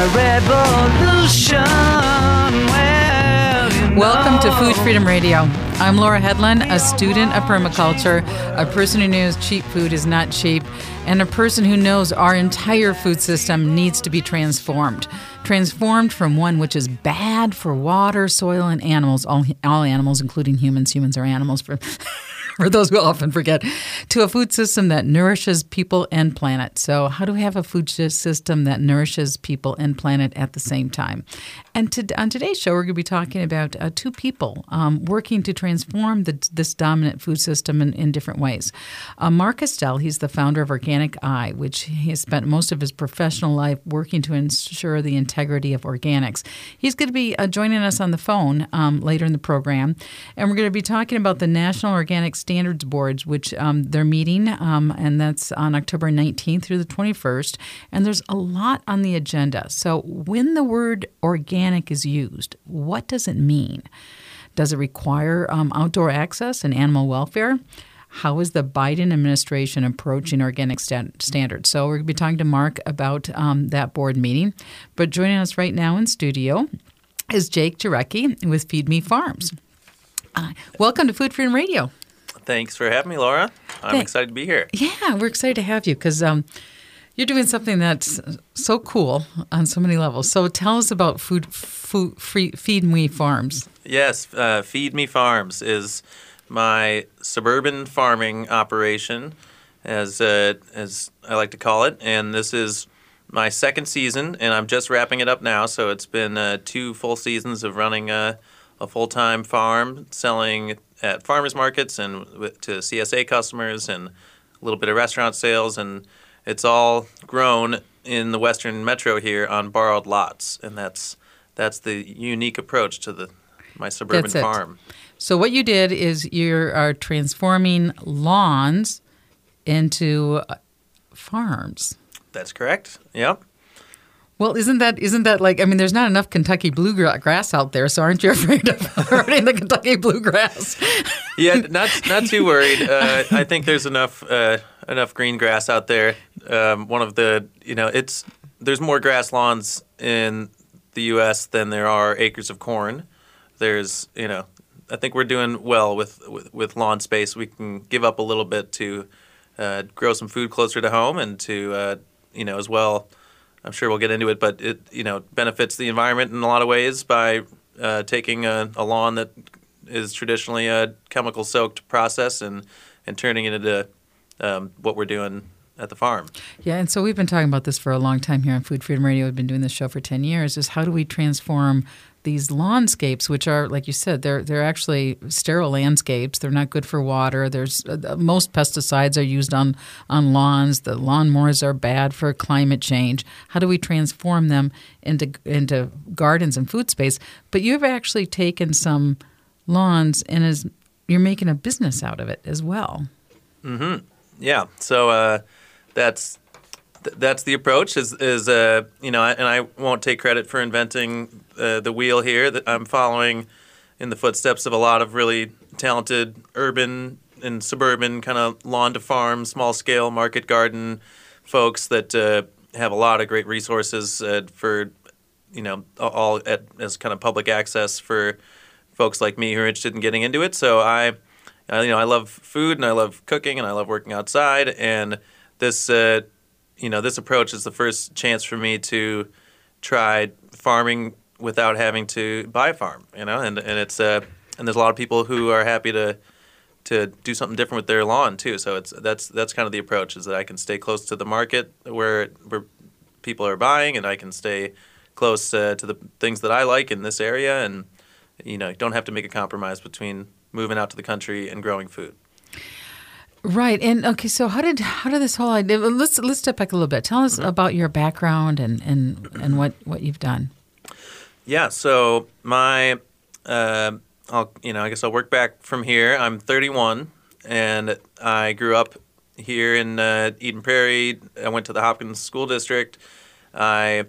a revolution. Well, you Welcome to. Food Freedom Radio. I'm Laura Hedlund, a student of permaculture, a person who knows cheap food is not cheap, and a person who knows our entire food system needs to be transformed. Transformed from one which is bad for water, soil, and animals, all, all animals, including humans. Humans are animals for. For those who often forget, to a food system that nourishes people and planet. So, how do we have a food system that nourishes people and planet at the same time? And to, on today's show, we're going to be talking about uh, two people um, working to transform the, this dominant food system in, in different ways. Uh, Mark Kastel, he's the founder of Organic Eye, which he has spent most of his professional life working to ensure the integrity of organics. He's going to be uh, joining us on the phone um, later in the program, and we're going to be talking about the National Organic Standards Boards, which um, they're meeting, um, and that's on October 19th through the 21st. And there's a lot on the agenda. So when the word organic is used, what does it mean? Does it require um, outdoor access and animal welfare? How is the Biden administration approaching organic stand- standards? So, we're going to be talking to Mark about um, that board meeting. But joining us right now in studio is Jake Jarecki with Feed Me Farms. Uh, welcome to Food Freedom Radio. Thanks for having me, Laura. I'm Thank- excited to be here. Yeah, we're excited to have you because um, you're doing something that's so cool on so many levels. So, tell us about Food, food free, Feed Me Farms. Yes, uh, Feed Me Farms is my suburban farming operation, as uh, as I like to call it, and this is my second season, and I'm just wrapping it up now. So it's been uh, two full seasons of running a, a full time farm, selling at farmers markets and to CSA customers, and a little bit of restaurant sales, and it's all grown in the Western Metro here on borrowed lots, and that's that's the unique approach to the my suburban farm. So what you did is you are transforming lawns into uh, farms. That's correct. Yep. Well, isn't that isn't that like I mean, there's not enough Kentucky bluegrass out there, so aren't you afraid of hurting the Kentucky bluegrass? Yeah, not not too worried. Uh, I think there's enough uh, enough green grass out there. Um, one of the you know it's there's more grass lawns in the U.S. than there are acres of corn. There's you know I think we're doing well with with, with lawn space. We can give up a little bit to uh, grow some food closer to home and to uh, you know as well. I'm sure we'll get into it, but it you know benefits the environment in a lot of ways by uh, taking a, a lawn that is traditionally a chemical soaked process and and turning it into um, what we're doing at the farm. Yeah, and so we've been talking about this for a long time here on Food Freedom Radio. We've been doing this show for 10 years is how do we transform these lawnscapes which are like you said they're they're actually sterile landscapes. They're not good for water. There's uh, most pesticides are used on on lawns. The lawnmowers are bad for climate change. How do we transform them into into gardens and food space? But you've actually taken some lawns and is you're making a business out of it as well. Mm-hmm. Yeah, so uh, that's that's the approach. Is is uh, you know, and I won't take credit for inventing the wheel here. That I'm following in the footsteps of a lot of really talented urban and suburban kind of lawn to farm, small scale market garden folks that uh, have a lot of great resources uh, for you know all at, as kind of public access for folks like me who are interested in getting into it. So I, I, you know, I love food and I love cooking and I love working outside. And this, uh, you know, this approach is the first chance for me to try farming without having to buy a farm. You know, and and it's uh, and there's a lot of people who are happy to to do something different with their lawn too. So it's that's that's kind of the approach is that I can stay close to the market where where people are buying, and I can stay close uh, to the things that I like in this area, and you know, don't have to make a compromise between moving out to the country and growing food. Right. And okay, so how did how did this whole idea let's let's step back a little bit. Tell us about your background and, and, and what, what you've done. Yeah. So my, uh, I'll you know I guess I'll work back from here. I'm 31, and I grew up here in uh, Eden Prairie. I went to the Hopkins School District. I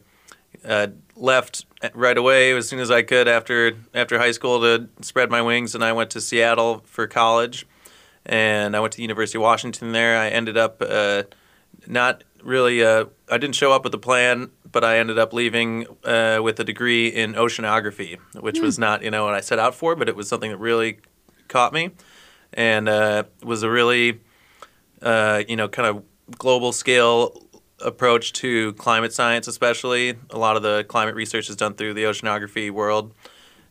uh, left right away as soon as I could after after high school to spread my wings, and I went to Seattle for college. And I went to the University of Washington there. I ended up uh, not really. Uh, I didn't show up with a plan but I ended up leaving uh, with a degree in oceanography, which was not you know what I set out for, but it was something that really caught me, and uh, was a really uh, you know kind of global scale approach to climate science, especially. A lot of the climate research is done through the oceanography world,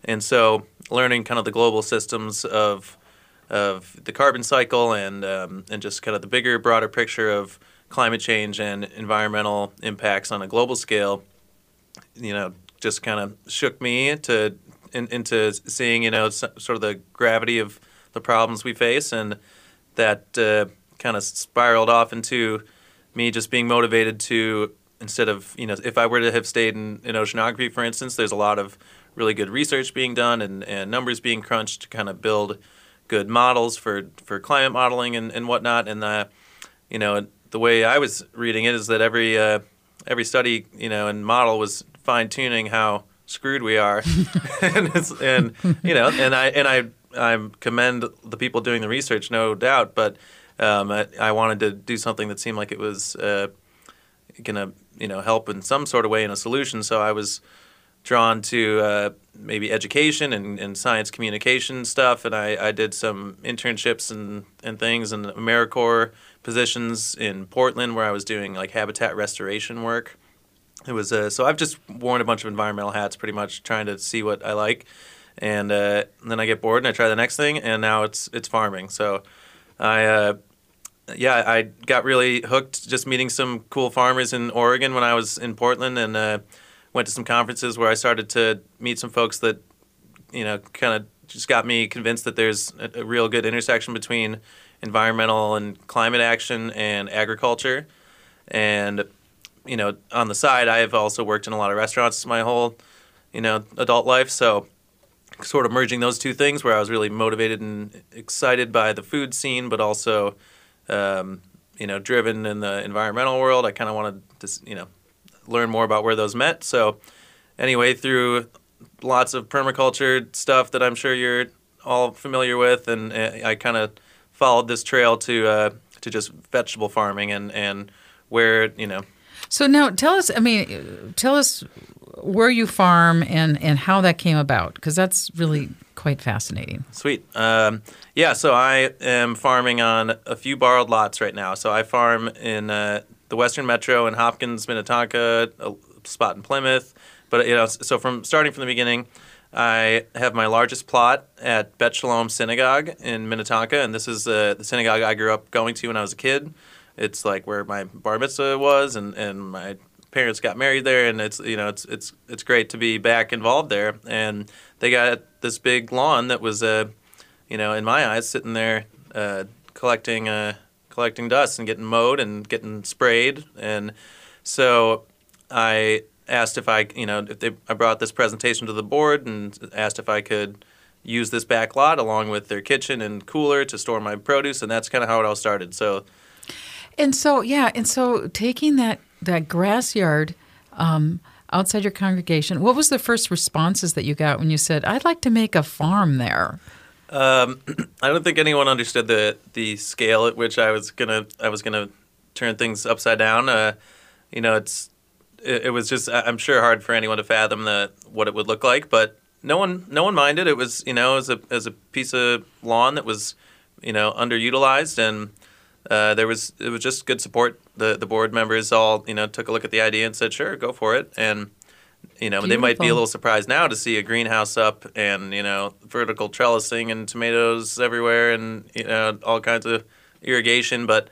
and so learning kind of the global systems of of the carbon cycle and um, and just kind of the bigger, broader picture of climate change and environmental impacts on a global scale, you know, just kind of shook me to in, into seeing you know sort of the gravity of the problems we face, and that uh, kind of spiraled off into me just being motivated to instead of you know if I were to have stayed in, in oceanography, for instance, there's a lot of really good research being done and, and numbers being crunched to kind of build good models for, for climate modeling and, and whatnot. And the, you know, the way I was reading it is that every uh, every study, you know, and model was fine tuning how screwed we are, and, and you know, and I and I I commend the people doing the research, no doubt, but um, I, I, wanted to do something that seemed like it was uh, gonna you know help in some sort of way in a solution. So I was drawn to uh, maybe education and, and, science communication stuff, and I, I, did some internships and, and things and AmeriCorps positions in Portland where I was doing like habitat restoration work. It was uh, so I've just worn a bunch of environmental hats, pretty much trying to see what I like, and, uh, and then I get bored and I try the next thing, and now it's it's farming. So I uh, yeah, I got really hooked just meeting some cool farmers in Oregon when I was in Portland, and uh, went to some conferences where I started to meet some folks that, you know, kind of just got me convinced that there's a, a, real good intersection between environmental and climate action and agriculture. And, you know, on the side, I've also worked in a lot of restaurants my whole, you know, adult life. So, sort of merging those two things where I was really motivated and excited by the food scene, but also, um, you know, driven in the environmental world. I kind of wanted to, you know, learn more about where those met. So, anyway, through lots of permaculture stuff that I'm sure you're all familiar with, and I kind of followed this trail to uh, to just vegetable farming and and where you know. So now tell us. I mean, tell us where you farm and and how that came about because that's really quite fascinating. Sweet. Um, yeah. So I am farming on a few borrowed lots right now. So I farm in uh, the Western Metro in Hopkins, Minnetonka, a spot in Plymouth. But you know, so from starting from the beginning, I have my largest plot at Bet Shalom Synagogue in Minnetonka, and this is uh, the synagogue I grew up going to when I was a kid. It's like where my bar mitzvah was, and, and my parents got married there, and it's you know it's it's it's great to be back involved there. And they got this big lawn that was, uh, you know, in my eyes, sitting there uh, collecting. Uh, collecting dust and getting mowed and getting sprayed. And so I asked if I, you know, if they, I brought this presentation to the board and asked if I could use this back lot along with their kitchen and cooler to store my produce, and that's kind of how it all started. So, and so yeah, and so taking that that grass yard. Um, outside your congregation, what was the first responses that you got when you said, "I'd like to make a farm there"? Um, I don't think anyone understood the the scale at which I was gonna I was gonna turn things upside down. Uh, you know, it's it, it, was just I'm sure hard for anyone to fathom the what it would look like, but no one no one minded. It was you know as a as a piece of lawn that was you know underutilized and. Uh, there was it was just good support. The the board members all you know took a look at the idea and said, "Sure, go for it." And you know, Beautiful. they might be a little surprised now to see a greenhouse up and you know vertical trellising and tomatoes everywhere and you know all kinds of irrigation, but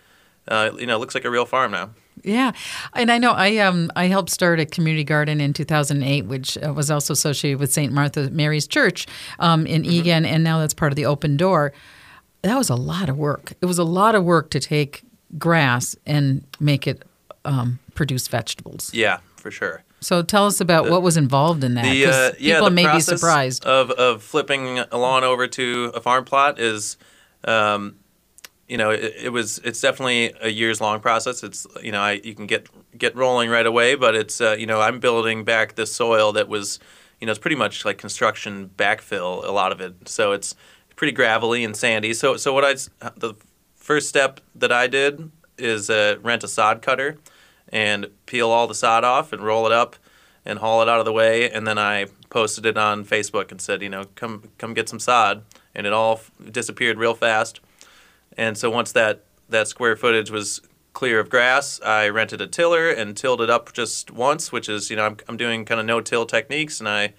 uh, you know, it looks like a real farm now. Yeah, and I know I um I helped start a community garden in 2008, which uh, was also associated with St. Martha Mary's Church um, in mm-hmm. Eagan, and now that's part of the Open Door. That was a lot of work. It was a lot of work to take grass and make it um, produce vegetables. Yeah, for sure. So tell us about the, what was involved in that. The, uh, yeah, people may be surprised. Of, of flipping a lawn over to a farm plot is, um, you know, it, it, was it's definitely a years long process. It's you know I, you can get get rolling right away, but it's uh, you know I'm building back the soil that was you know it's pretty much like construction backfill a lot of it. So it's pretty gravelly and sandy. So so what I the first step that I did is uh, rent a sod cutter and peel all the sod off and roll it up and haul it out of the way. And then I posted it on Facebook and said, you know, come come get some sod, and it all f- disappeared real fast. And so once that that square footage was clear of grass, I rented a tiller and tilled it up just once, which is you know I'm I'm doing kind of no till techniques, and I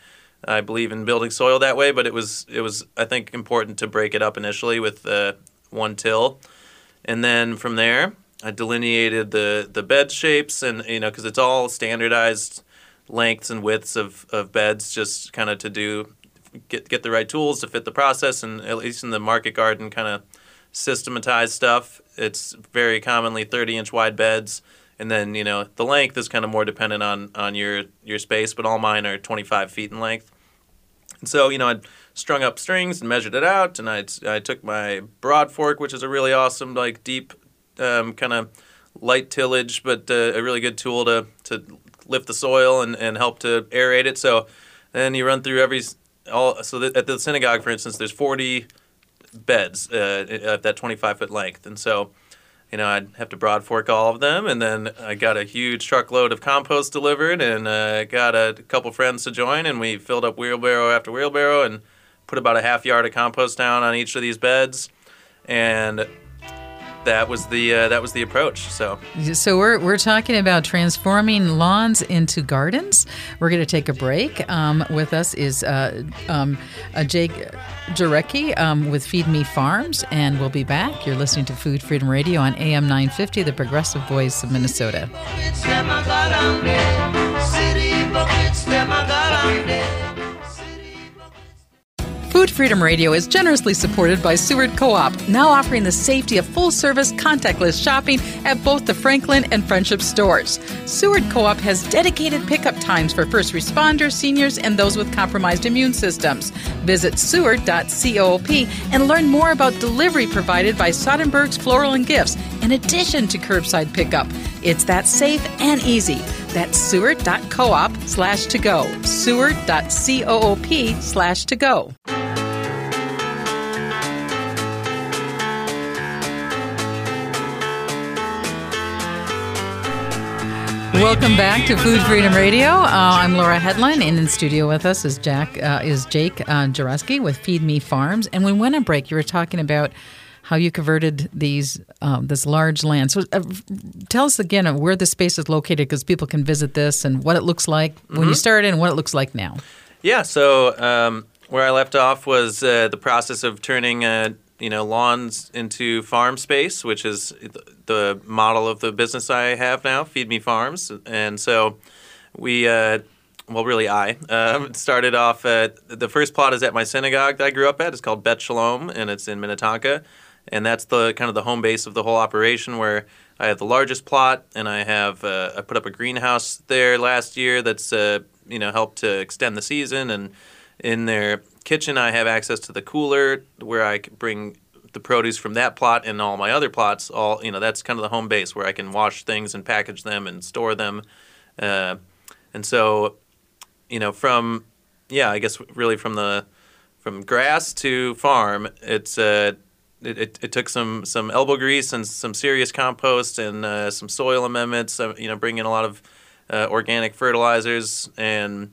I believe in building soil that way. But it was it was I think important to break it up initially with uh, one till, and then from there I delineated the the bed shapes and you know because it's all standardized lengths and widths of, of beds just kind of to do get get the right tools to fit the process and at least in the market garden kind of systematized stuff it's very commonly 30 inch wide beds and then you know the length is kind of more dependent on on your your space but all mine are 25 feet in length and so you know i strung up strings and measured it out and i, I took my broad fork which is a really awesome like deep um, kind of light tillage but uh, a really good tool to to lift the soil and, and help to aerate it. So then you run through every all. So at the synagogue, for instance, there's 40 beds uh, at that 25 foot length, and so you know I'd have to broad fork all of them, and then I got a huge truckload of compost delivered, and uh, got a couple friends to join, and we filled up wheelbarrow after wheelbarrow and put about a half yard of compost down on each of these beds, and that was the uh, that was the approach. So, so we're we're talking about transforming lawns into gardens. We're going to take a break. Um, with us is uh, um, uh, Jake Jarecki um, with Feed Me Farms, and we'll be back. You're listening to Food Freedom Radio on AM 950, the Progressive Voice of Minnesota. Food Freedom Radio is generously supported by Seward Co op, now offering the safety of full service, contactless shopping at both the Franklin and Friendship stores. Seward Co op has dedicated pickup times for first responders, seniors, and those with compromised immune systems. Visit seward.coop and learn more about delivery provided by Sodenberg's Floral and Gifts, in addition to curbside pickup. It's that safe and easy. That's seward.coop slash to go. Seward.coop slash to go. Welcome back to Food Freedom Radio. Uh, I'm Laura Hedlund, and in studio with us is Jack uh, is Jake uh, Jarecki with Feed Me Farms. And when we went on break, you were talking about how you converted these um, this large land. So, uh, tell us again where the space is located, because people can visit this and what it looks like mm-hmm. when you mm-hmm. started and what it looks like now. Yeah. So um, where I left off was uh, the process of turning uh, you know lawns into farm space, which is the model of the business I have now, Feed Me Farms, and so we. Uh, well, really, I uh, started off at the first plot is at my synagogue that I grew up at. It's called Bet Shalom, and it's in Minnetonka, and that's the kind of the home base of the whole operation. Where I have the largest plot, and I have uh, I put up a greenhouse there last year that's uh, you know helped to extend the season, and in their kitchen I have access to the cooler where I bring the produce from that plot and all my other plots, all you know, that's kind of the home base where I can wash things and package them and store them. Uh, and so, you know, from yeah, I guess really from the from grass to farm, it's uh, it, it, it, took some some elbow grease and some serious compost and uh, some soil amendments. Uh, you know, bringing in a lot of uh, organic fertilizers and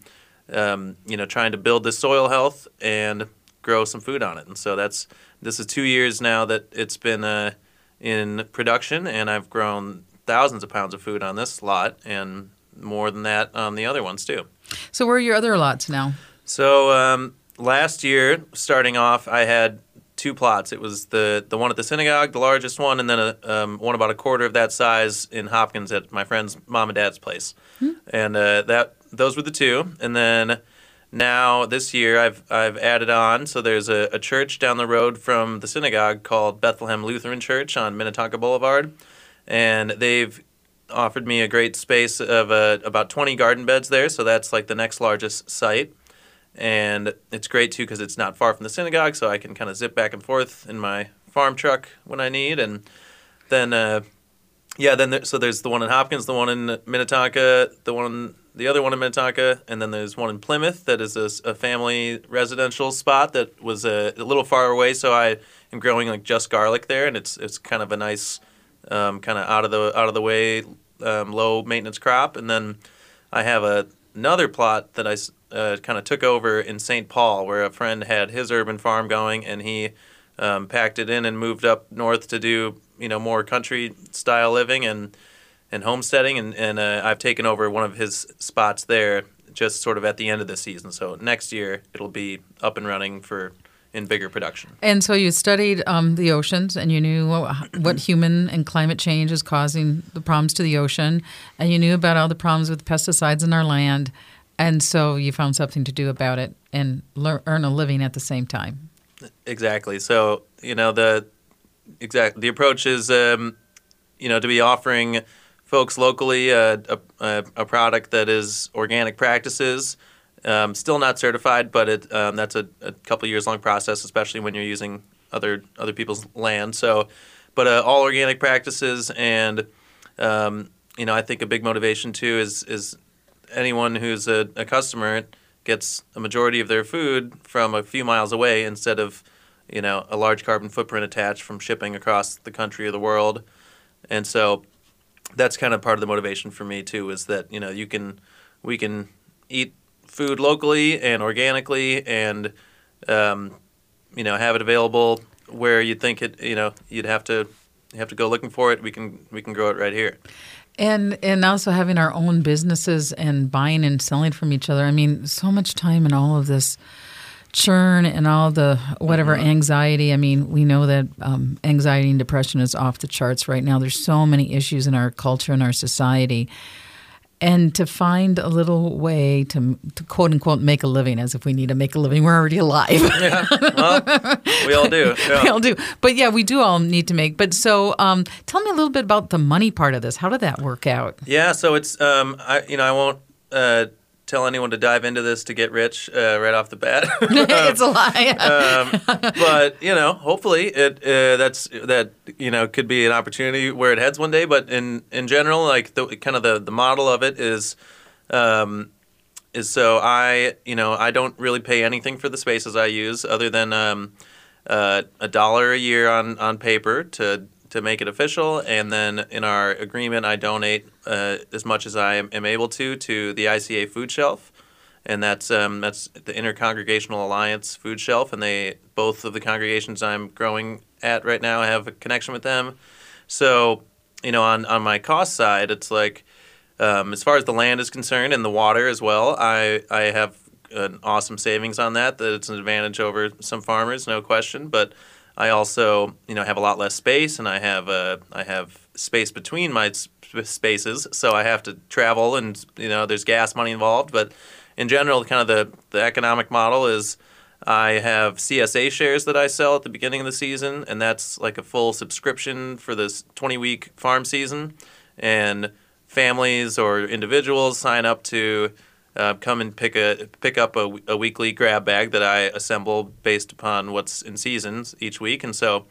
um, you know trying to build the soil health and grow some food on it. And so that's this is two years now that it's been uh, in production, and I've grown thousands of pounds of food on this lot, and more than that on the other ones too. So where are your other lots now? So um, last year, starting off, I had two plots. It was the the one at the synagogue, the largest one, and then a, um, one about a quarter of that size in Hopkins at my friend's mom and dad's place. Hmm. And uh, that those were the two. And then now this year I've I've added on. So there's a, a church down the road from the synagogue called Bethlehem Lutheran Church on Minnetonka Boulevard, and they've offered me a great space of uh, about 20 garden beds there. So that's like the next largest site. And it's great too because it's not far from the synagogue, so I can kind of zip back and forth in my farm truck when I need. And then, uh, yeah, then there, so there's the one in Hopkins, the one in Minnetonka, the one the other one in Minnetonka, and then there's one in Plymouth that is a, a family residential spot that was a, a, little far away. So I am growing like just garlic there, and it's it's kind of a nice, um, kind of out of the out of the way um, low maintenance crop, and then I have a, another plot that I uh, kind of took over in St. Paul, where a friend had his urban farm going, and he um, packed it in and moved up north to do you know more country style living and and homesteading, and and uh, I've taken over one of his spots there just sort of at the end of the season. So next year it'll be up and running for in bigger production. And so you studied um, the oceans, and you knew what, what human and climate change is causing the problems to the ocean, and you knew about all the problems with pesticides in our land, and so you found something to do about it and lear- earn a living at the same time. Exactly. So you know the exact the approach is um, you know to be offering folks locally a, a, a a product that is organic practices. Um, still not certified, but it um, that's a, a couple years long process, especially when you're using other other people's land. So, but uh, all organic practices, and um, you know, I think a big motivation too is is anyone who's a, a customer gets a majority of their food from a few miles away instead of you know a large carbon footprint attached from shipping across the country or the world. And so that's kind of part of the motivation for me too is that you know you can we can eat food locally and organically and um, you know have it available where you'd think it you know you'd have to you have to go looking for it. We can we can grow it right here And and also having our own businesses and buying and selling from each other. I mean, so much time in all of this churn and all the whatever anxiety. I mean, we know that um, anxiety and depression is off the charts right now. There's so many issues in our culture and our society. And to find a little way to, to quote unquote make a living, as if we need to make a living, we're already alive. well we all do yeah. we all do. But yeah, we do all need to make. But so, um, tell me a little bit about the money part of this. How did that work out? Yeah, so it's um, I you know I won't uh, tell anyone to dive into this to get rich uh, right off the bat. it's a lie. um, but you know, hopefully it uh, that's that you know could be an opportunity where it heads one day. But in in general, like the kind of the the model of it is. Um, is so I you know I don't really pay anything for the spaces I use other than um, uh, a dollar a year on, on paper to to make it official, and then in our agreement I donate uh, as much as I am, able to to the ICA Food Shelf, and that's um, that's the Intercongregational Alliance Food Shelf, and they both of the congregations I'm growing at right now I have a connection with them, so you know on on my cost side it's like. Um, as far as the land is concerned and the water as well, I, I have an awesome savings on that. That it's an advantage over some farmers, no question. But I also, you know, have a lot less space, and I have uh, I have space between my sp- spaces, so I have to travel, and you know, there's gas money involved. But in general, kind of the the economic model is. I have CSA shares that I sell at the beginning of the season, and that's like a full subscription for this 20 week farm season. And families or individuals sign up to uh, come and pick a pick up a, a weekly grab bag that I assemble based upon what's in seasons each week, and so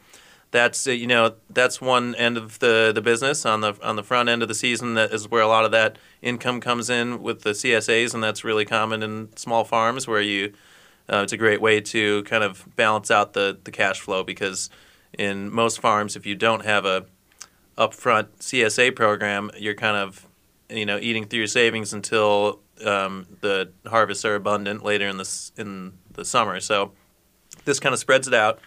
that's uh, you know that's one end of the, the business. On the on the front end of the season that is where a lot of that income comes in with the CSAs, and that's really common in small farms where you uh, it's a great way to kind of balance out the the cash flow because in most farms if you don't have a upfront CSA program, you're kind of you know eating through your savings until um, the harvests are abundant later in the in the summer. So this kind of spreads it out.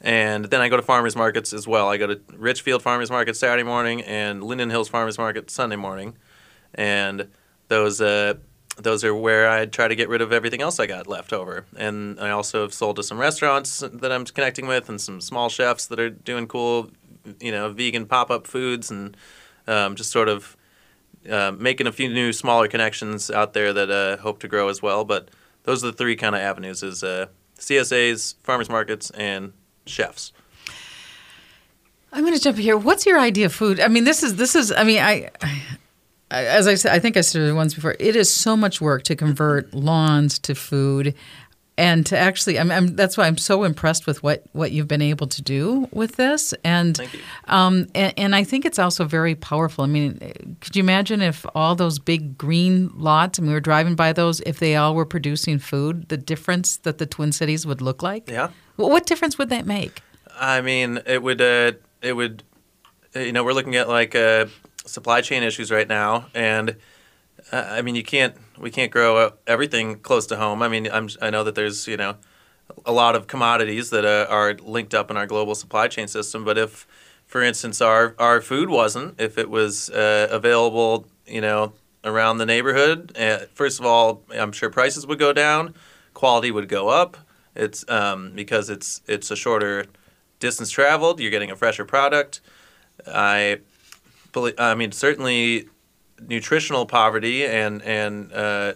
And then I go to farmers markets as well. I go to Richfield Farmers Market Saturday morning and Linden Hills Farmers Market Sunday morning, and those uh, those are where I try to get rid of everything else I got left over. And I also have sold to some restaurants that I'm connecting with and some small chefs that are doing cool, you know, vegan pop up foods and um, just sort of uh, making a few new smaller connections out there that uh, hope to grow as well. But those are the three kind of avenues: is uh, CSAs, farmers markets, and chefs. I'm going to jump here. What's your idea of food? I mean, this is this is. I mean, I, I as I said, I think I said it once before. It is so much work to convert lawns to food, and to actually. I'm, I'm, that's why I'm so impressed with what what you've been able to do with this, and Thank you. um, and, and I think it's also very powerful. I mean, could you imagine if all those big green lots, and we were driving by those, if they all were producing food, the difference that the Twin Cities would look like? Yeah. Well, what difference would that make? I mean, it would uh, it would uh, you know we're looking at like uh, supply chain issues right now, and uh, I mean, you can't we can't grow everything close to home. I mean, I'm, I know that there's you know a lot of commodities that uh, are linked up in our global supply chain system, but if for instance, our, our food wasn't, if it was uh, available, you know, around the neighborhood, uh, first of all, I'm sure prices would go down, quality would go up. It's um, because it's it's a shorter distance traveled. You're getting a fresher product. I believe. I mean, certainly, nutritional poverty and and uh,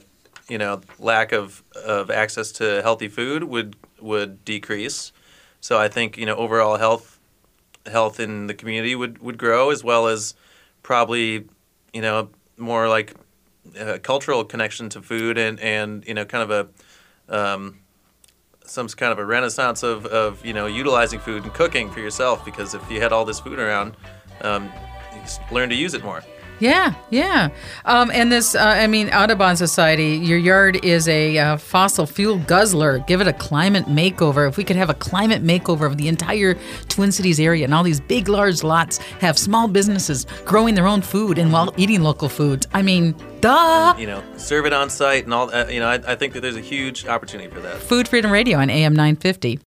you know lack of, of access to healthy food would would decrease. So I think you know overall health health in the community would, would grow as well as probably you know more like a cultural connection to food and and you know kind of a um, some kind of a renaissance of, of you know utilizing food and cooking for yourself because if you had all this food around um, you learn to use it more yeah, yeah. Um, and this, uh, I mean, Audubon Society, your yard is a uh, fossil fuel guzzler. Give it a climate makeover. If we could have a climate makeover of the entire Twin Cities area and all these big, large lots have small businesses growing their own food and while eating local foods. I mean, duh. You know, serve it on site and all. Uh, you know, I, I think that there's a huge opportunity for that. Food Freedom Radio on AM 950.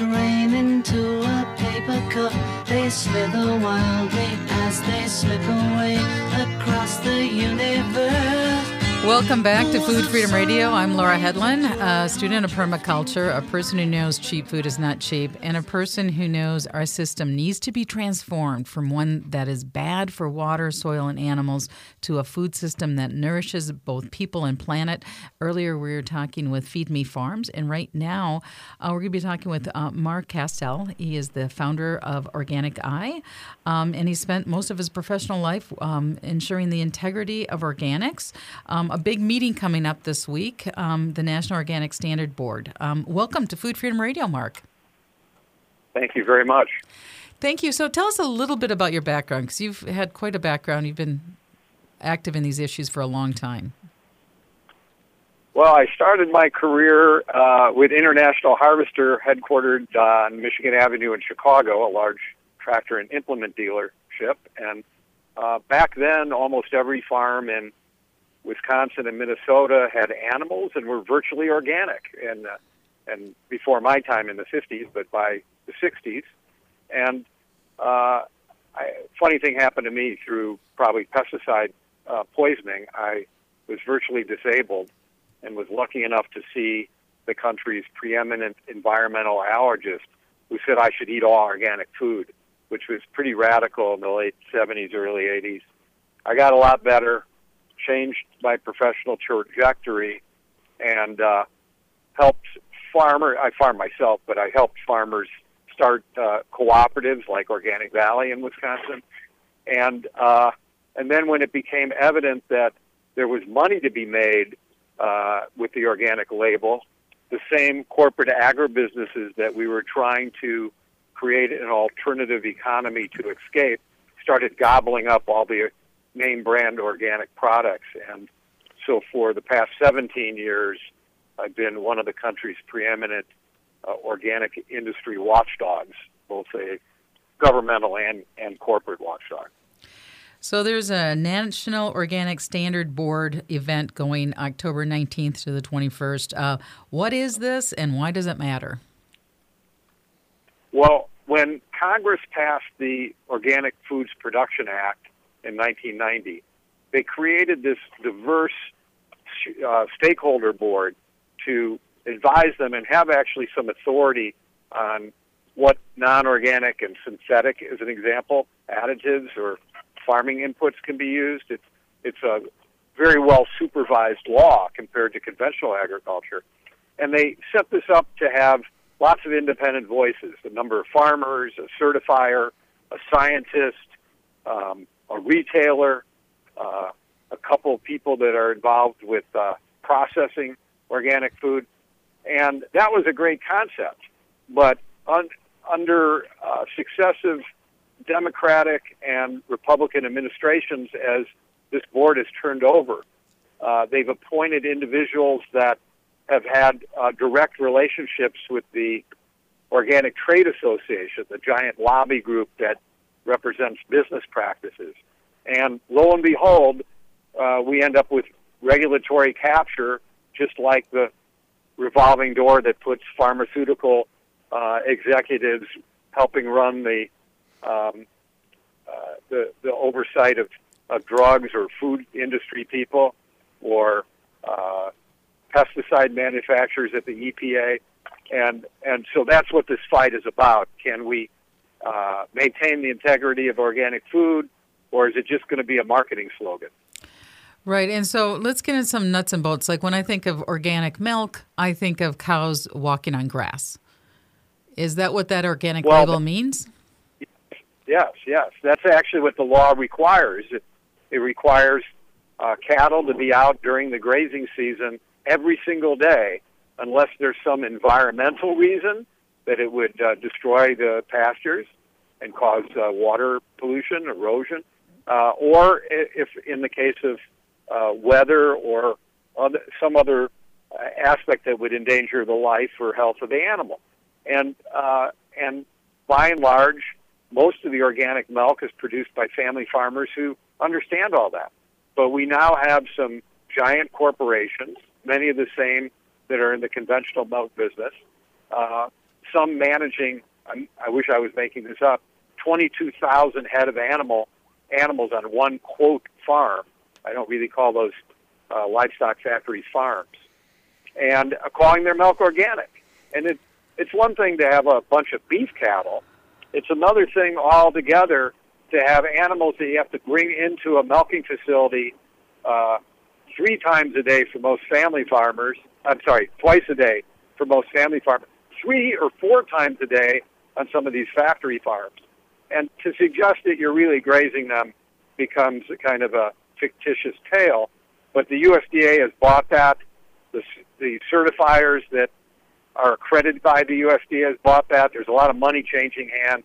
Rain into a paper cup. They slither wildly as they slip away across the universe. Welcome back to Food Freedom Radio. I'm Laura Hedlund, a student of permaculture, a person who knows cheap food is not cheap, and a person who knows our system needs to be transformed from one that is bad for water, soil, and animals to a food system that nourishes both people and planet. Earlier, we were talking with Feed Me Farms, and right now, uh, we're going to be talking with uh, Mark Kastel. He is the founder of Organic Eye, um, and he spent most of his professional life um, ensuring the integrity of organics. Um, a big meeting coming up this week, um, the National Organic Standard Board. Um, welcome to Food Freedom Radio, Mark. Thank you very much. Thank you. So tell us a little bit about your background because you've had quite a background. You've been active in these issues for a long time. Well, I started my career uh, with International Harvester, headquartered on Michigan Avenue in Chicago, a large tractor and implement dealership. And uh, back then, almost every farm in Wisconsin and Minnesota had animals and were virtually organic, and uh, and before my time in the 50s, but by the 60s, and uh, I, funny thing happened to me through probably pesticide uh, poisoning. I was virtually disabled, and was lucky enough to see the country's preeminent environmental allergist, who said I should eat all organic food, which was pretty radical in the late 70s, early 80s. I got a lot better changed my professional trajectory and uh, helped farmer. I farm myself, but I helped farmers start uh, cooperatives like Organic Valley in Wisconsin, and uh, and then when it became evident that there was money to be made uh, with the organic label, the same corporate agribusinesses that we were trying to create an alternative economy to escape started gobbling up all the name brand organic products. And so for the past 17 years, I've been one of the country's preeminent uh, organic industry watchdogs, both a governmental and, and corporate watchdog. So there's a National Organic Standard Board event going October 19th to the 21st. Uh, what is this and why does it matter? Well, when Congress passed the Organic Foods Production Act, in 1990. They created this diverse uh, stakeholder board to advise them and have actually some authority on what non-organic and synthetic, as an example, additives or farming inputs can be used. It's it's a very well supervised law compared to conventional agriculture, and they set this up to have lots of independent voices: a number of farmers, a certifier, a scientist, um, a retailer, uh, a couple of people that are involved with uh, processing organic food, and that was a great concept. But un- under uh, successive Democratic and Republican administrations, as this board has turned over, Uh, they've appointed individuals that have had uh, direct relationships with the Organic Trade Association, the giant lobby group that represents business practices. And lo and behold, uh, we end up with regulatory capture, just like the revolving door that puts pharmaceutical uh, executives helping run the um, uh, the, the oversight of, of drugs or food industry people or uh, pesticide manufacturers at the EPA. And, and so that's what this fight is about. Can we uh, maintain the integrity of organic food, or is it just going to be a marketing slogan? Right. And so let's get into some nuts and bolts. Like when I think of organic milk, I think of cows walking on grass. Is that what that organic well, label means? Yes, yes. That's actually what the law requires. It, it requires uh, cattle to be out during the grazing season every single day, unless there's some environmental reason that it would uh, destroy the pastures and cause uh, water pollution, erosion, uh, or if in the case of uh, weather or other, some other uh, aspect that would endanger the life or health of the animal. And uh, and by and large, most of the organic milk is produced by family farmers who understand all that. But we now have some giant corporations, many of the same that are in the conventional milk business, uh, some managing, I, I wish I was making this up, 22,000 head of animal animals on one quote farm. I don't really call those uh, livestock factories farms, and uh, calling their milk organic. And it, it's one thing to have a bunch of beef cattle. It's another thing altogether to have animals that you have to bring into a milking facility uh, three times a day for most family farmers. I'm sorry, twice a day for most family farmers. Three or four times a day on some of these factory farms. And to suggest that you're really grazing them becomes a kind of a fictitious tale. But the USDA has bought that. The, the certifiers that are accredited by the USDA has bought that. There's a lot of money changing hands.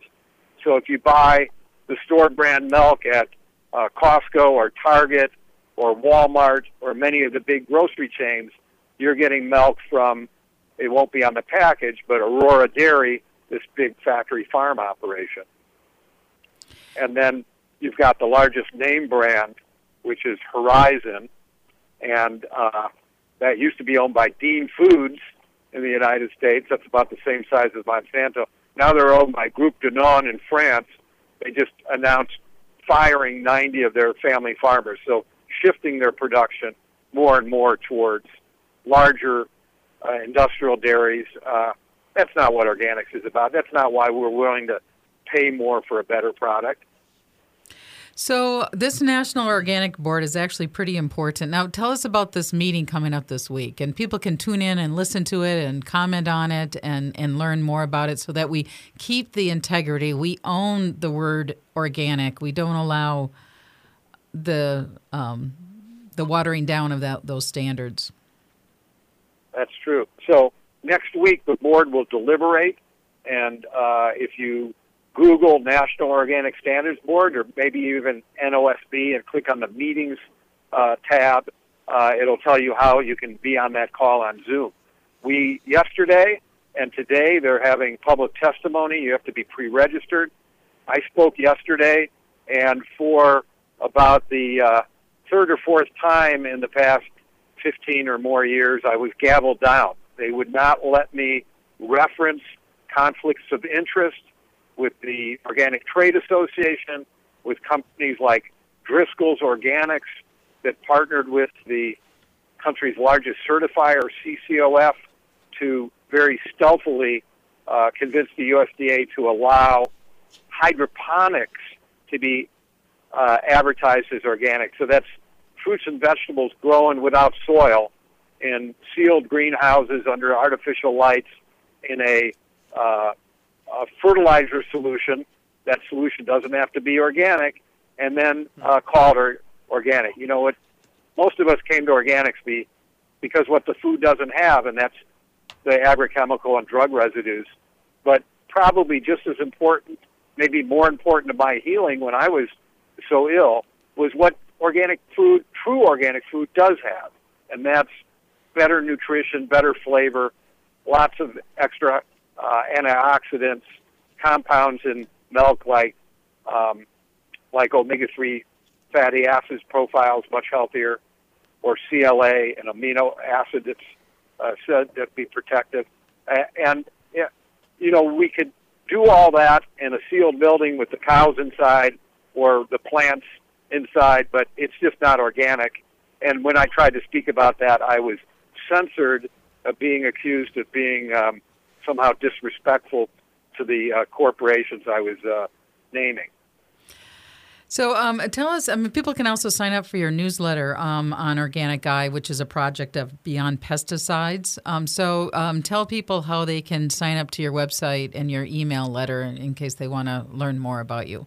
So if you buy the store brand milk at uh, Costco or Target or Walmart or many of the big grocery chains, you're getting milk from, it won't be on the package, but Aurora Dairy, this big factory farm operation. And then you've got the largest name brand, which is Horizon, and uh, that used to be owned by Dean Foods in the United States. That's about the same size as Monsanto. Now they're owned by Groupe Danone in France. They just announced firing 90 of their family farmers. So shifting their production more and more towards larger uh, industrial dairies. Uh, that's not what organics is about. That's not why we're willing to pay more for a better product. So, this National Organic Board is actually pretty important. Now, tell us about this meeting coming up this week. And people can tune in and listen to it and comment on it and, and learn more about it so that we keep the integrity. We own the word organic, we don't allow the, um, the watering down of that, those standards. That's true. So, next week, the board will deliberate. And uh, if you Google National Organic Standards Board or maybe even NOSB and click on the meetings uh, tab. Uh, it'll tell you how you can be on that call on Zoom. We yesterday and today they're having public testimony. You have to be pre-registered. I spoke yesterday, and for about the uh, third or fourth time in the past 15 or more years, I was gavelled down. They would not let me reference conflicts of interest with the Organic Trade Association, with companies like Driscoll's Organics that partnered with the country's largest certifier, CCOF, to very stealthily uh, convince the USDA to allow hydroponics to be uh, advertised as organic. So that's fruits and vegetables grown without soil in sealed greenhouses under artificial lights in a uh, a fertilizer solution. That solution doesn't have to be organic, and then uh, call it organic. You know what? Most of us came to organics be, because what the food doesn't have, and that's the agrochemical and drug residues. But probably just as important, maybe more important to my healing when I was so ill, was what organic food true organic food does have, and that's better nutrition, better flavor, lots of extra uh, antioxidants, compounds in milk like um, like omega three fatty acids profiles much healthier, or CLA, an amino acid that's uh, said to be protective, uh, and you know we could do all that in a sealed building with the cows inside or the plants inside, but it's just not organic. And when I tried to speak about that, I was censored of being accused of being um, somehow disrespectful to the uh, corporations I was uh, naming. So, um, tell us. I mean, people can also sign up for your newsletter um, on Organic Eye, which is a project of Beyond Pesticides. Um, so, um, tell people how they can sign up to your website and your email letter in case they want to learn more about you.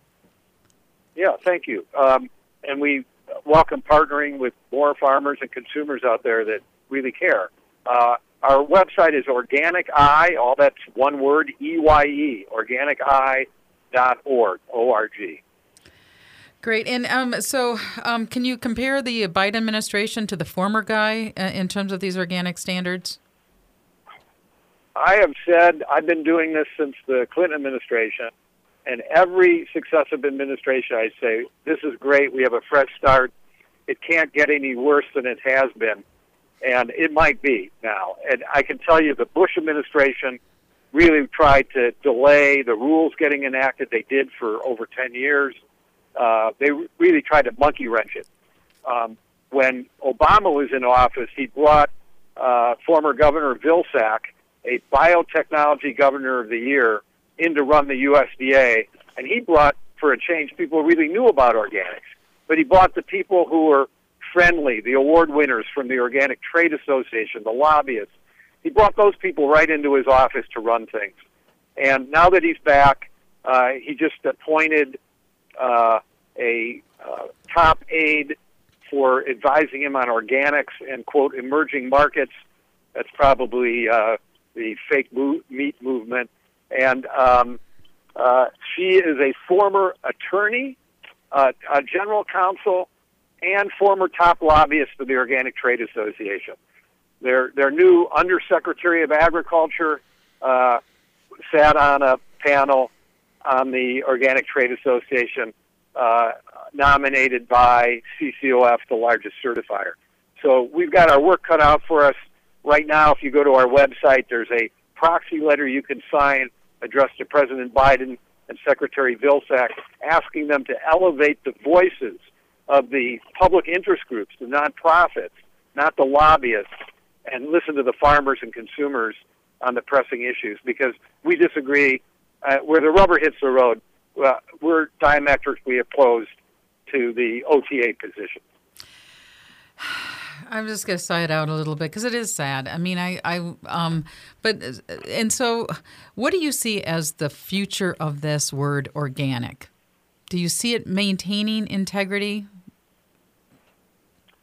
Yeah, thank you. Um, and we welcome partnering with more farmers and consumers out there that really care. Uh, our website is Organic Eye, all that's one word, E-Y-E, organiceye.org, O-R-G. Great. And um, so, um, can you compare the Biden administration to the former guy uh, in terms of these organic standards? I have said I've been doing this since the Clinton administration, and every successive administration I say, this is great, we have a fresh start. It can't get any worse than it has been and it might be now. And I can tell you the Bush administration really tried to delay the rules getting enacted. They did for over 10 years. Uh, they really tried to monkey wrench it. Um, when Obama was in office, he brought uh, former Governor Vilsack, a biotechnology governor of the year, in to run the USDA. And he brought, for a change, people really knew about organics. But he brought the people who were friendly, the award winners from the Organic Trade Association, the lobbyists. He brought those people right into his office to run things. And now that he's back, uh, he just appointed uh, a uh, top aide for advising him on organics and, quote, emerging markets. That's probably uh, the fake meat movement. And um, uh, she is a former attorney, uh, a general counsel, and former top lobbyist for the Organic Trade Association. Their their new Undersecretary of Agriculture uh, sat on a panel on the Organic Trade Association, uh, nominated by CCOF, the largest certifier. So we've got our work cut out for us. Right now, if you go to our website, there's a proxy letter you can sign addressed to President Biden and Secretary Vilsack, asking them to elevate the voices of the public interest groups, the nonprofits, not the lobbyists, and listen to the farmers and consumers on the pressing issues because we disagree. Uh, where the rubber hits the road, uh, we're diametrically opposed to the OTA position. I'm just going to sigh it out a little bit because it is sad. I mean, I, I, um, but, and so what do you see as the future of this word organic? Do you see it maintaining integrity?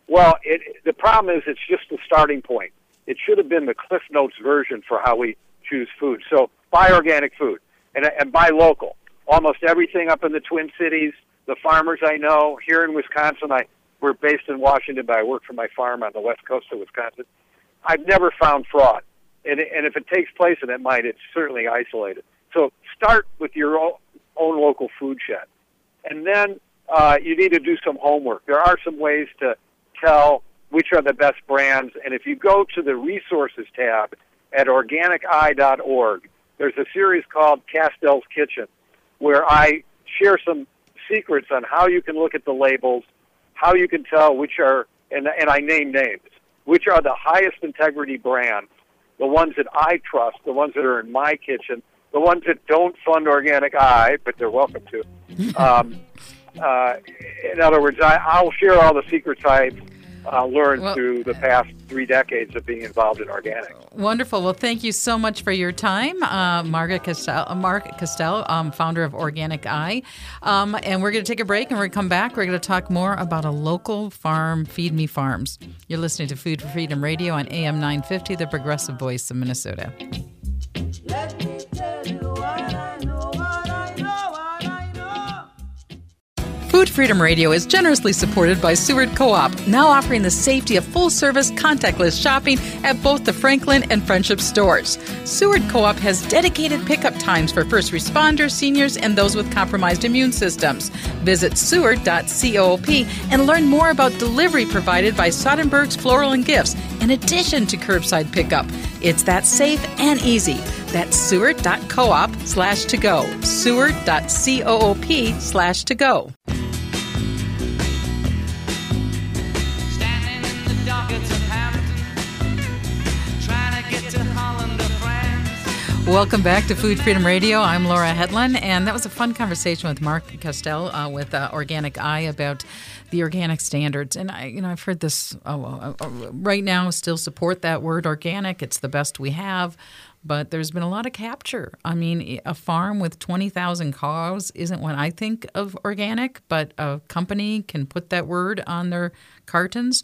Well, it, the problem is it's just the starting point. It should have been the Cliff Notes version for how we choose food. So buy organic food and, and buy local. Almost everything up in the Twin Cities, the farmers I know here in Wisconsin, I we're based in Washington, but I work for my farm on the west coast of Wisconsin. I've never found fraud, and and if it takes place, and it might, it's certainly isolated. So start with your own, local food shed, and then uh, you need to do some homework. There are some ways to tell which are the best brands. And if you go to the resources tab at organiceye.org, there's a series called Kastel's Kitchen where I share some secrets on how you can look at the labels, how you can tell which are, and, and I name names, which are the highest integrity brands, the ones that I trust, the ones that are in my kitchen, the ones that don't fund Organic Eye, but they're welcome to. Um, uh, in other words, I, I'll share all the secrets I've uh, learned well, through the past three decades of being involved in organics. Wonderful. Well, thank you so much for your time, uh, Margaret Kastel, uh, Mark Kastel, um, founder of Organic Eye. Um, and we're going to take a break and we're going to come back. We're going to talk more about a local farm, Feed Me Farms. You're listening to Food for Freedom Radio on AM 950, the progressive voice of Minnesota. Food Freedom Radio is generously supported by Seward Co op, now offering the safety of full service, contactless shopping at both the Franklin and Friendship stores. Seward Co op has dedicated pickup times for first responders, seniors, and those with compromised immune systems. Visit seward.coop and learn more about delivery provided by Soderberg's Floral and Gifts, in addition to curbside pickup. It's that safe and easy. That's seward.coop slash to go. Seward.coop slash to go. Welcome back to Food Freedom Radio. I'm Laura Hedlund, and that was a fun conversation with Mark Kastel uh, with uh, Organic Eye about the organic standards. And I, you know, I've heard this uh, uh, uh, right now. Still support that word organic. It's the best we have. But there's been a lot of capture. I mean, a farm with 20,000 cows isn't what I think of organic, but a company can put that word on their cartons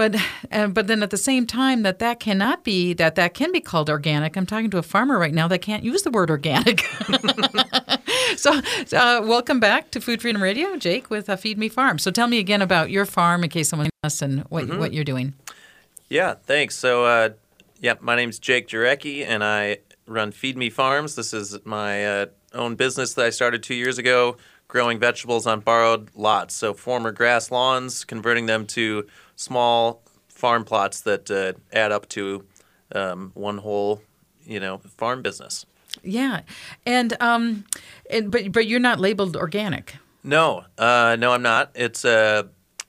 but uh, but then at the same time that that cannot be that that can be called organic i'm talking to a farmer right now that can't use the word organic so uh, welcome back to food freedom radio jake with uh, feed me farm so tell me again about your farm in case someone asks and what, what you're doing Yeah, thanks. So, uh, yeah, my name's Jake Jarecki, and I run Feed Me Farms. This is my uh, own business that I started two years ago, growing vegetables on borrowed lots. So, former grass lawns, converting them to small farm plots that uh, add up to um, one whole, you know, farm business. yeah and um and, but but you're not labeled organic No, uh, no, I'm not. It's uh,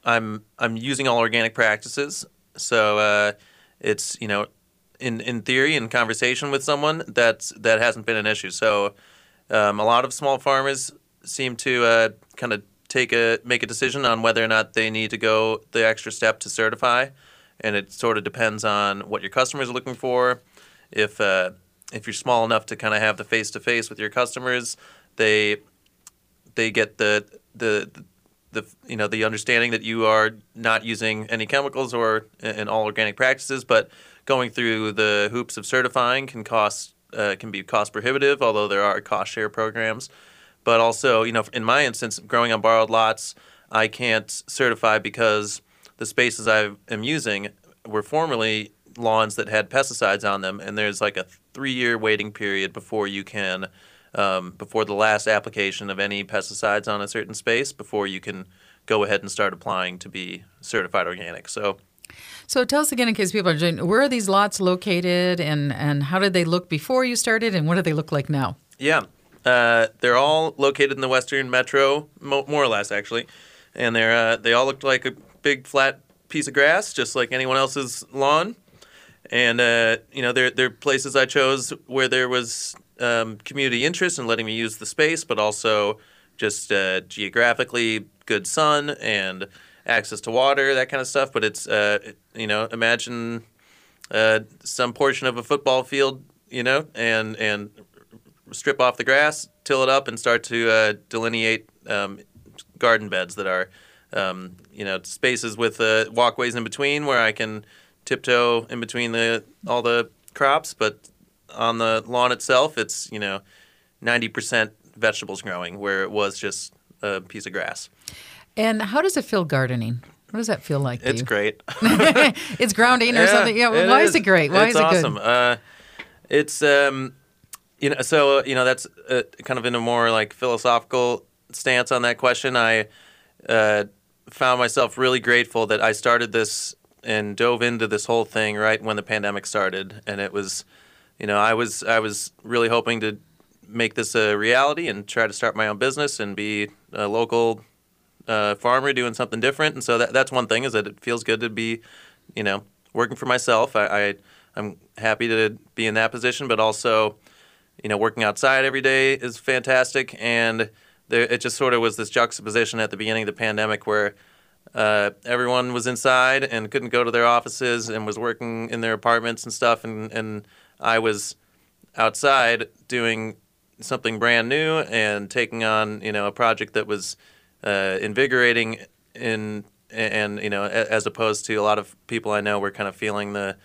I'm I'm using all organic practices. So uh, it's you know, in in theory, in conversation with someone, that's that hasn't been an issue. So um, a lot of small farmers seem to uh, kind of take a make a decision on whether or not they need to go the extra step to certify, and it sort of depends on what your customers are looking for. If uh, if you're small enough to kind of have the face to face with your customers, they they get the the the you know the understanding that you are not using any chemicals or in all organic practices, but going through the hoops of certifying can cost uh, can be cost prohibitive. Although there are cost share programs, but also you know in my instance, growing on borrowed lots, I can't certify because the spaces I am using were formerly lawns that had pesticides on them, and there's like a three year waiting period before you can um, before the last application of any pesticides on a certain space before you can go ahead and start applying to be certified organic. So, so tell us again in case people are doing where are these lots located and and how did they look before you started and what do they look like now yeah, uh, they're all located in the Western Metro, mo- more or less actually, and they're uh, they all looked like a big flat piece of grass, just like anyone else's lawn. And uh, you know, they're they're places I chose where there was um, community interest in letting me use the space, but also just uh, geographically good sun and access to water, that kind of stuff. But it's uh, you know, imagine some portion of a football field, you know, and and strip off the grass, till it up, and start to uh, delineate um, garden beds that are, um, you know, spaces with uh, walkways in between where I can tiptoe in between the all the crops. But on the lawn itself, it's you know, ninety percent vegetables growing where it was just a piece of grass. and how does it feel gardening what does that feel like It's great. it's grounding or Yeah, something yeah why is. it great why it's is it awesome. good Uh, it's um, you know, so uh, you know that's uh, kind of in a more like philosophical stance on that question. I uh, found myself really grateful that I started this and dove into this whole thing right when the pandemic started, and it was, you know, I was I was really hoping to make this a reality and try to start my own business and be a local uh, farmer doing something different. And so that, that's one thing is that it feels good to be, you know, working for myself. I, I I'm happy to be in that position, but also, you know, working outside every day is fantastic. And there, it just sort of was this juxtaposition at the beginning of the pandemic where uh, everyone was inside and couldn't go to their offices and was working in their apartments and stuff, and and I was outside doing something brand new and taking on you know a project that was uh, invigorating in and you know as opposed to a lot of people I know were kind of feeling the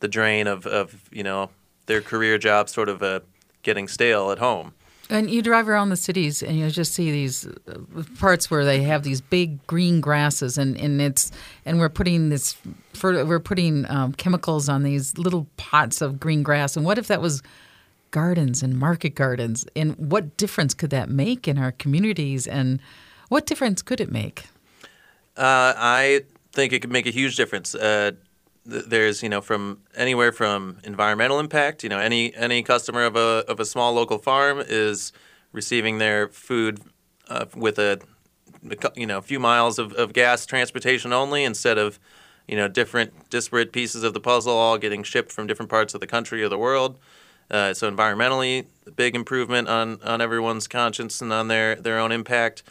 the drain of, of you know their career job sort of uh, getting stale at home And you drive around the cities and you just see these uh, parts where they have these big green grasses and, and it's and we're putting this we're putting um, chemicals on these little pots of green grass and what if that was gardens and market gardens and what difference could that make in our communities and what difference could it make? Uh, I think it could make a huge difference. Uh, there's, you know, from anywhere from environmental impact. You know, any any customer of a of a small local farm is receiving their food uh, with a, you know, a few miles of, of gas transportation only instead of, you know, different disparate pieces of the puzzle all getting shipped from different parts of the country or the world. Uh, so environmentally, a big improvement on, on everyone's conscience and on their, their own impact.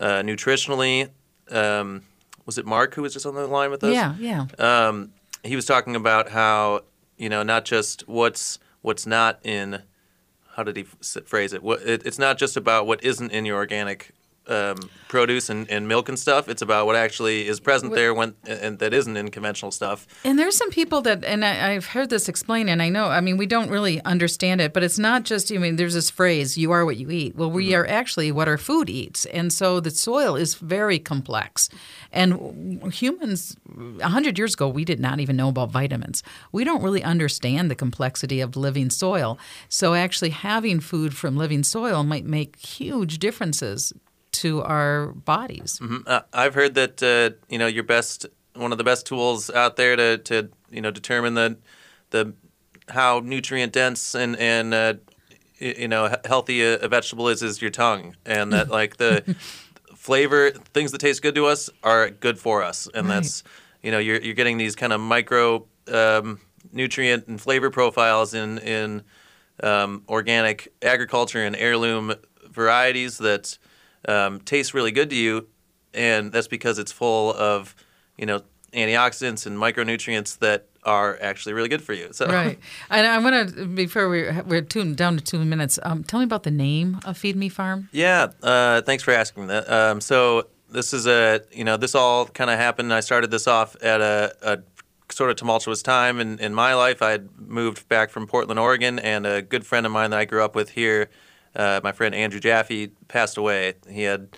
Uh, nutritionally, um, was it Mark who was just on the line with us? Yeah, yeah. um, he was talking about how you know not just what's what's not in how did he phrase it? It it's not just about what isn't in your organic um, produce and, and milk and stuff. It's about what actually is present there when and that isn't in conventional stuff. And there's some people that, and I, I've heard this explained, and I know, I mean, we don't really understand it, but it's not just, I mean, there's this phrase, you are what you eat. Well, we are actually what our food eats. And so the soil is very complex. And humans, 100 years ago, we did not even know about vitamins. We don't really understand the complexity of living soil. So actually having food from living soil might make huge differences to our bodies. Uh, I've heard that uh, you know your best one of the best tools out there to, to you know determine the the how nutrient dense and and uh, you know healthy a, a vegetable is is your tongue. And that like the flavor things that taste good to us are good for us. And that's you know you're you're getting these kind of micro um, nutrient and flavor profiles in in um, organic agriculture and heirloom varieties that um, taste really good to you, and that's because it's full of you know antioxidants and micronutrients that are actually really good for you. So Right. And I want to, before we're, we're two, down to two minutes, um, tell me about the name of Feed Me Farm. Yeah, uh, thanks for asking that. Um, so this is a you know this all kind of happened. I started this off at a, a sort of tumultuous time in, in my life. I had moved back from Portland, Oregon, and a good friend of mine that I grew up with here, uh, my friend Andrew Jaffe, passed away. He had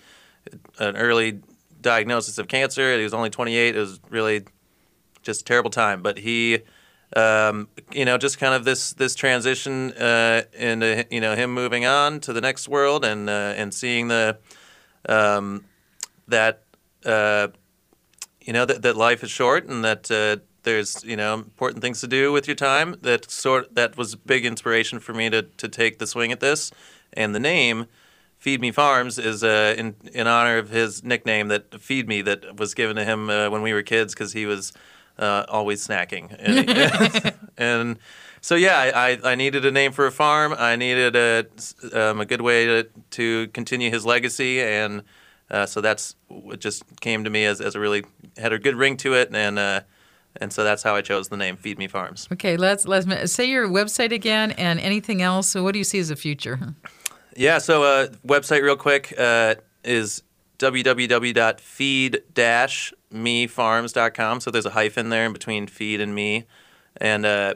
an early diagnosis of cancer. He was only 28. It was really just a terrible time. But he, um, you know, just kind of this this transition uh, into you know him moving on to the next world and uh, and seeing the um, that uh, you know that, that life is short and that uh, there's you know important things to do with your time. That sort that was big inspiration for me to to take the swing at this. And the name Feed Me Farms is uh, in in honor of his nickname that Feed Me that was given to him uh, when we were kids because he was uh, always snacking. And, and so yeah, I, I, needed a name for a farm. I needed a um, a good way to to continue his legacy, and uh, so that's what just came to me as, as a really had a good ring to it, and uh, and so that's how I chose the name Feed Me Farms. Okay, let's let's say your website again and anything else. So, what do you see as the future? Yeah, so uh, website real quick uh, is www.feed-mefarms.com. So there's a hyphen there in between feed and me, and uh,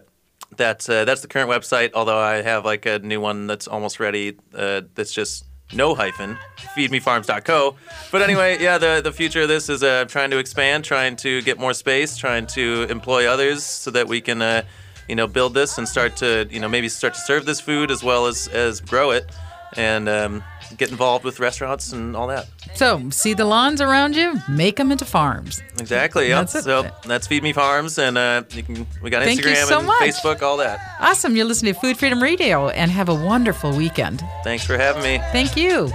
that's uh, that's the current website. Although I have like a new one that's almost ready. Uh, that's just no hyphen feedmefarms.co. But anyway, yeah, the the future of this is uh, trying to expand, trying to get more space, trying to employ others so that we can. Uh, you know, build this and start to, you know, maybe start to serve this food as well as as grow it, and um, get involved with restaurants and all that. So, see the lawns around you, make them into farms. Exactly. Yep. That's it. So that's Feed Me Farms, and uh, you can we got Thank Instagram so and much. Facebook, all that. Awesome. You're listening to Food Freedom Radio and have a wonderful weekend. Thanks for having me. Thank you.